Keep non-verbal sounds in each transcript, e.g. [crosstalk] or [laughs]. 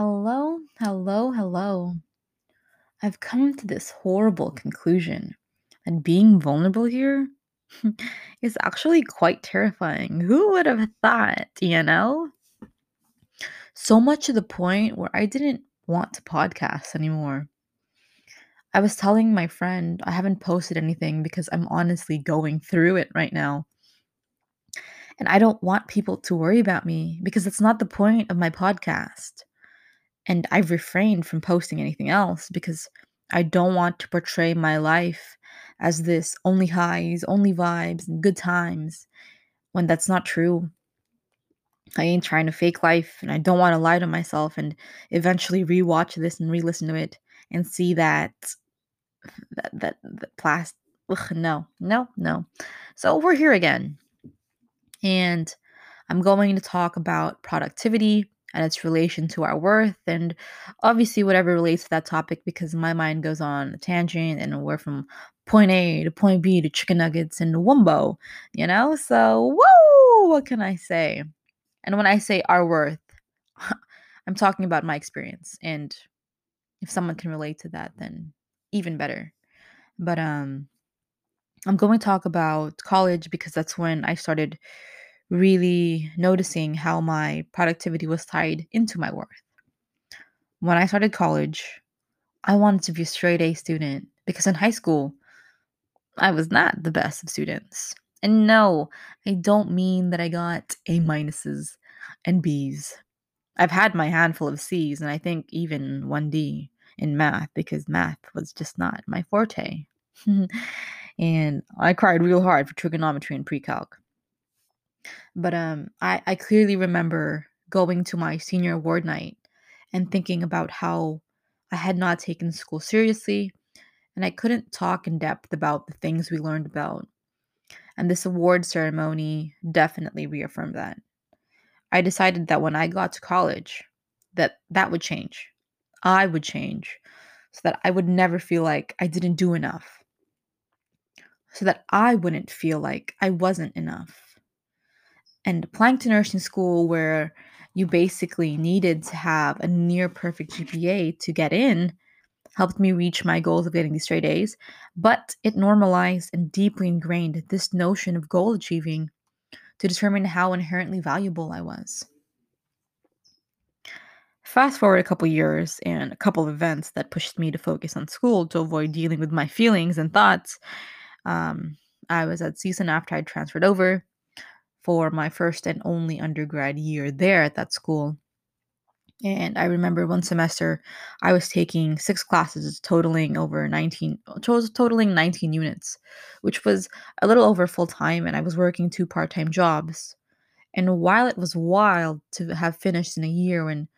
Hello, hello, hello. I've come to this horrible conclusion that being vulnerable here [laughs] is actually quite terrifying. Who would have thought, you know? So much to the point where I didn't want to podcast anymore. I was telling my friend I haven't posted anything because I'm honestly going through it right now. And I don't want people to worry about me because that's not the point of my podcast. And I've refrained from posting anything else because I don't want to portray my life as this only highs, only vibes, and good times when that's not true. I ain't trying to fake life and I don't want to lie to myself and eventually rewatch this and re-listen to it and see that that that, that plastic no, no, no. So we're here again. And I'm going to talk about productivity and its relation to our worth, and obviously whatever relates to that topic because my mind goes on a tangent and we're from point A to point B to chicken nuggets and wumbo, you know? So, whoa, what can I say? And when I say our worth, [laughs] I'm talking about my experience. And if someone can relate to that, then even better. But um I'm going to talk about college because that's when I started really noticing how my productivity was tied into my worth. When I started college, I wanted to be a straight A student because in high school, I was not the best of students. And no, I don't mean that I got A minuses and Bs. I've had my handful of C's and I think even 1D in math because math was just not my forte. [laughs] and I cried real hard for trigonometry and pre-calc. But um, I, I clearly remember going to my senior award night and thinking about how I had not taken school seriously and I couldn't talk in depth about the things we learned about. And this award ceremony definitely reaffirmed that. I decided that when I got to college, that that would change. I would change so that I would never feel like I didn't do enough. So that I wouldn't feel like I wasn't enough and applying to nursing school where you basically needed to have a near perfect GPA to get in helped me reach my goals of getting these straight A's, but it normalized and deeply ingrained this notion of goal achieving to determine how inherently valuable I was. Fast forward a couple years and a couple of events that pushed me to focus on school to avoid dealing with my feelings and thoughts. Um, I was at CSUN after I transferred over for my first and only undergrad year there at that school. And I remember one semester I was taking six classes totaling over 19 totaling 19 units, which was a little over full time and I was working two part-time jobs. And while it was wild to have finished in a year when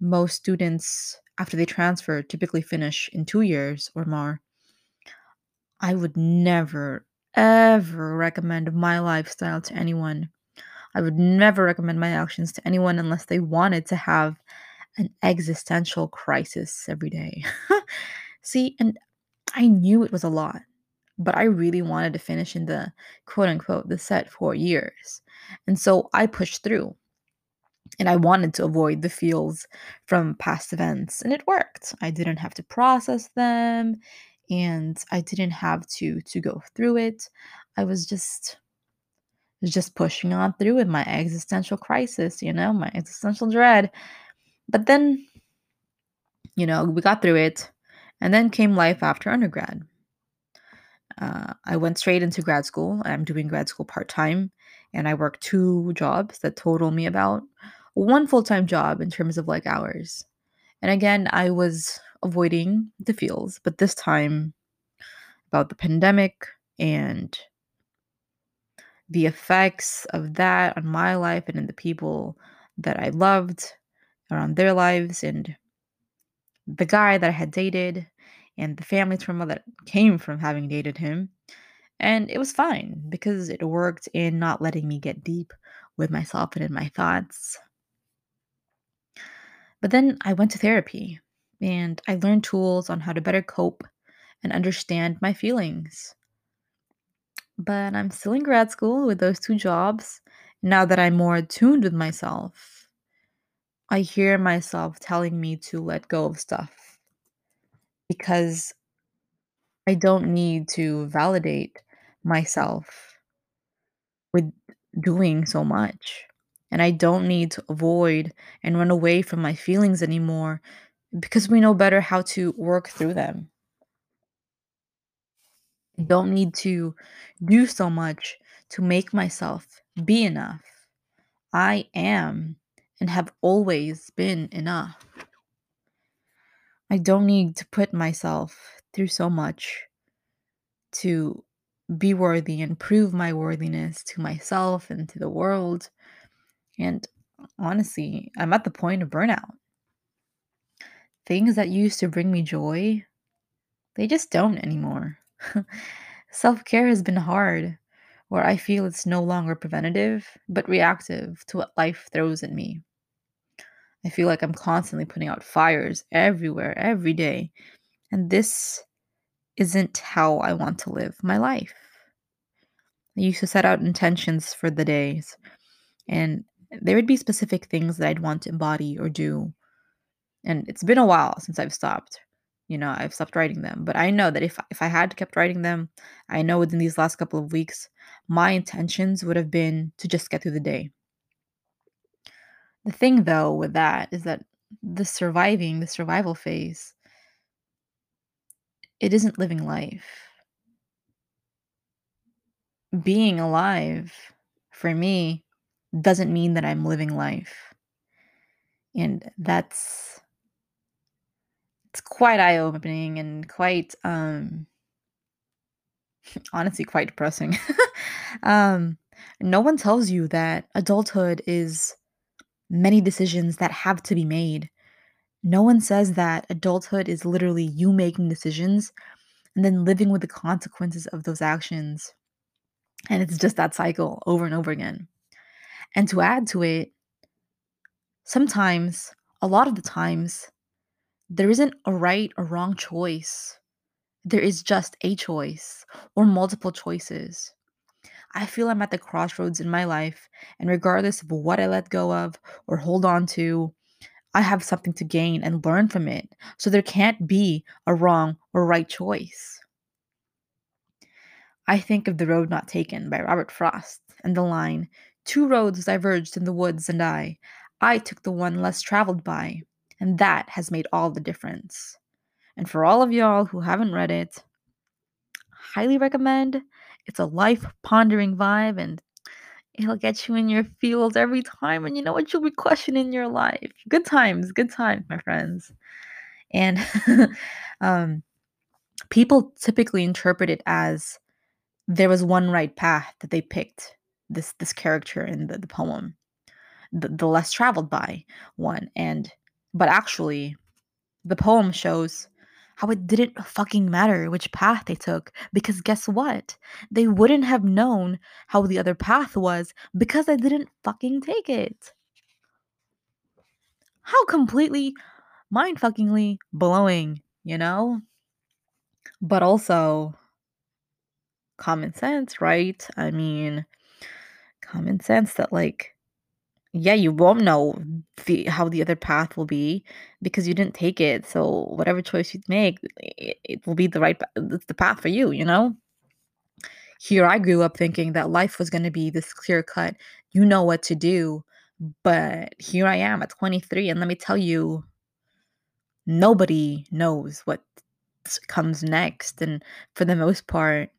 most students after they transfer typically finish in 2 years or more, I would never ever recommend my lifestyle to anyone. I would never recommend my actions to anyone unless they wanted to have an existential crisis every day. [laughs] See, and I knew it was a lot, but I really wanted to finish in the quote unquote the set four years. And so I pushed through. And I wanted to avoid the feels from past events, and it worked. I didn't have to process them and I didn't have to to go through it. I was just just pushing on through with my existential crisis, you know, my existential dread. But then, you know, we got through it, and then came life after undergrad. Uh, I went straight into grad school. I'm doing grad school part time, and I work two jobs that total me about one full time job in terms of like hours. And again, I was avoiding the feels, but this time about the pandemic and the effects of that on my life and in the people that I loved around their lives and the guy that I had dated and the family trauma that came from having dated him. And it was fine because it worked in not letting me get deep with myself and in my thoughts. But then I went to therapy and I learned tools on how to better cope and understand my feelings. But I'm still in grad school with those two jobs now that I'm more attuned with myself. I hear myself telling me to let go of stuff because I don't need to validate myself with doing so much. And I don't need to avoid and run away from my feelings anymore because we know better how to work through them. I don't need to do so much to make myself be enough. I am and have always been enough. I don't need to put myself through so much to be worthy and prove my worthiness to myself and to the world. And honestly, I'm at the point of burnout. Things that used to bring me joy, they just don't anymore. [laughs] Self care has been hard, where I feel it's no longer preventative, but reactive to what life throws at me. I feel like I'm constantly putting out fires everywhere, every day. And this isn't how I want to live my life. I used to set out intentions for the days, and there would be specific things that I'd want to embody or do. And it's been a while since I've stopped. You know, I've stopped writing them, but I know that if if I had kept writing them, I know within these last couple of weeks, my intentions would have been to just get through the day. The thing though with that is that the surviving, the survival phase, it isn't living life. Being alive for me doesn't mean that I'm living life. And that's it's quite eye-opening and quite um [laughs] honestly quite depressing. [laughs] um no one tells you that adulthood is many decisions that have to be made. No one says that adulthood is literally you making decisions and then living with the consequences of those actions. And it's just that cycle over and over again. And to add to it, sometimes, a lot of the times, there isn't a right or wrong choice. There is just a choice or multiple choices. I feel I'm at the crossroads in my life, and regardless of what I let go of or hold on to, I have something to gain and learn from it. So there can't be a wrong or right choice. I think of The Road Not Taken by Robert Frost and the line, Two roads diverged in the woods, and I, I took the one less traveled by, and that has made all the difference. And for all of y'all who haven't read it, highly recommend. It's a life pondering vibe and it'll get you in your feels every time. And you know what? You'll be questioning your life. Good times, good times, my friends. And [laughs] um, people typically interpret it as there was one right path that they picked this this character in the, the poem the, the less traveled by one and but actually the poem shows how it didn't fucking matter which path they took because guess what? They wouldn't have known how the other path was because they didn't fucking take it. How completely mind fuckingly blowing you know? But also common sense, right? I mean, common sense that like yeah, you won't know the how the other path will be because you didn't take it. So whatever choice you make, it, it will be the right it's the path for you, you know? Here I grew up thinking that life was going to be this clear cut. You know what to do. But here I am at 23 and let me tell you nobody knows what comes next and for the most part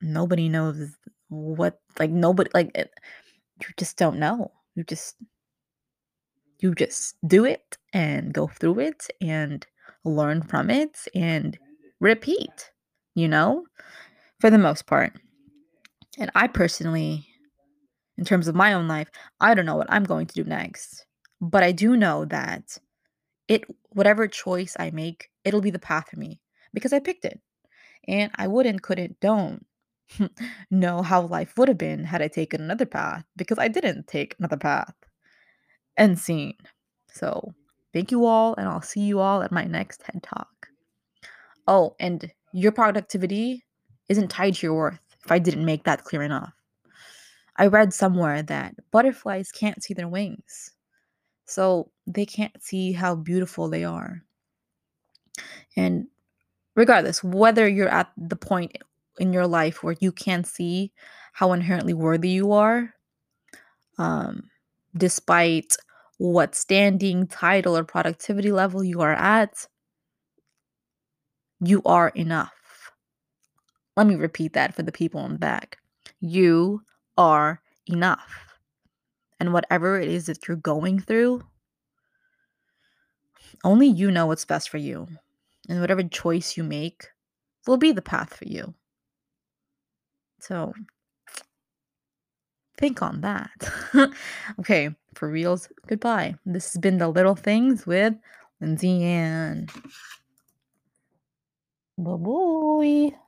nobody knows what like nobody like it, you just don't know. You just you just do it and go through it and learn from it and repeat you know for the most part. And i personally in terms of my own life i don't know what i'm going to do next but i do know that it whatever choice i make it'll be the path for me because i picked it. And i wouldn't couldn't don't [laughs] know how life would have been had I taken another path because I didn't take another path. End scene. So, thank you all, and I'll see you all at my next TED Talk. Oh, and your productivity isn't tied to your worth if I didn't make that clear enough. I read somewhere that butterflies can't see their wings. So they can't see how beautiful they are. And regardless, whether you're at the point in your life where you can see how inherently worthy you are, um, despite what standing, title, or productivity level you are at, you are enough. Let me repeat that for the people in the back. You are enough. And whatever it is that you're going through, only you know what's best for you. And whatever choice you make will be the path for you. So think on that. [laughs] okay, for reals, goodbye. This has been The Little Things with Lindsay Ann. Bye bye.